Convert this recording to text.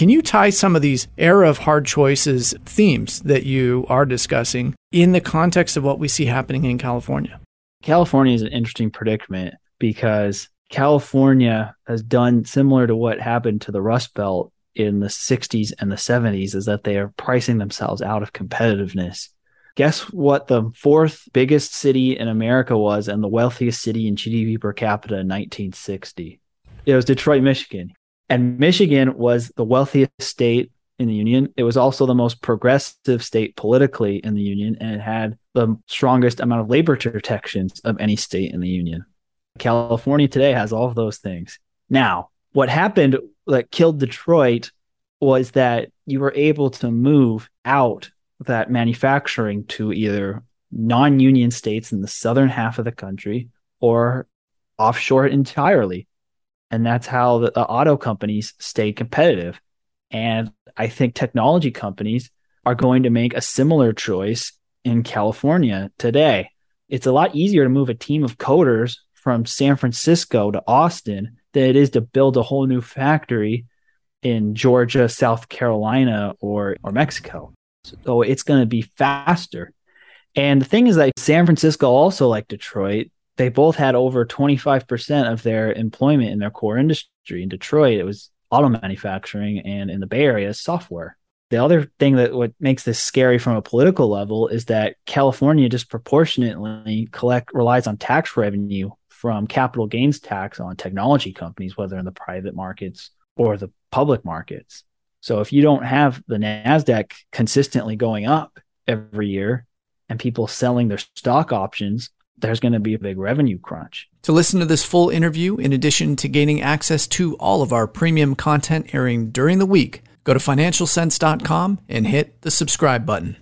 Can you tie some of these era of hard choices themes that you are discussing in the context of what we see happening in California? California is an interesting predicament because California has done similar to what happened to the Rust Belt in the 60s and the 70s is that they are pricing themselves out of competitiveness. Guess what the fourth biggest city in America was and the wealthiest city in GDP per capita in 1960? It was Detroit, Michigan. And Michigan was the wealthiest state in the union. It was also the most progressive state politically in the union, and it had the strongest amount of labor protections of any state in the union. California today has all of those things. Now, what happened that killed Detroit was that you were able to move out that manufacturing to either non union states in the southern half of the country or offshore entirely. And that's how the, the auto companies stay competitive. And I think technology companies are going to make a similar choice in California today. It's a lot easier to move a team of coders from San Francisco to Austin than it is to build a whole new factory in Georgia, South Carolina, or or Mexico. So it's going to be faster. And the thing is that San Francisco also like Detroit, they both had over 25% of their employment in their core industry. In Detroit, it was auto manufacturing and in the Bay Area, software. The other thing that what makes this scary from a political level is that California disproportionately collect relies on tax revenue from capital gains tax on technology companies, whether in the private markets or the public markets. So if you don't have the NASDAQ consistently going up every year and people selling their stock options, there's going to be a big revenue crunch. To listen to this full interview, in addition to gaining access to all of our premium content airing during the week, go to financialsense.com and hit the subscribe button.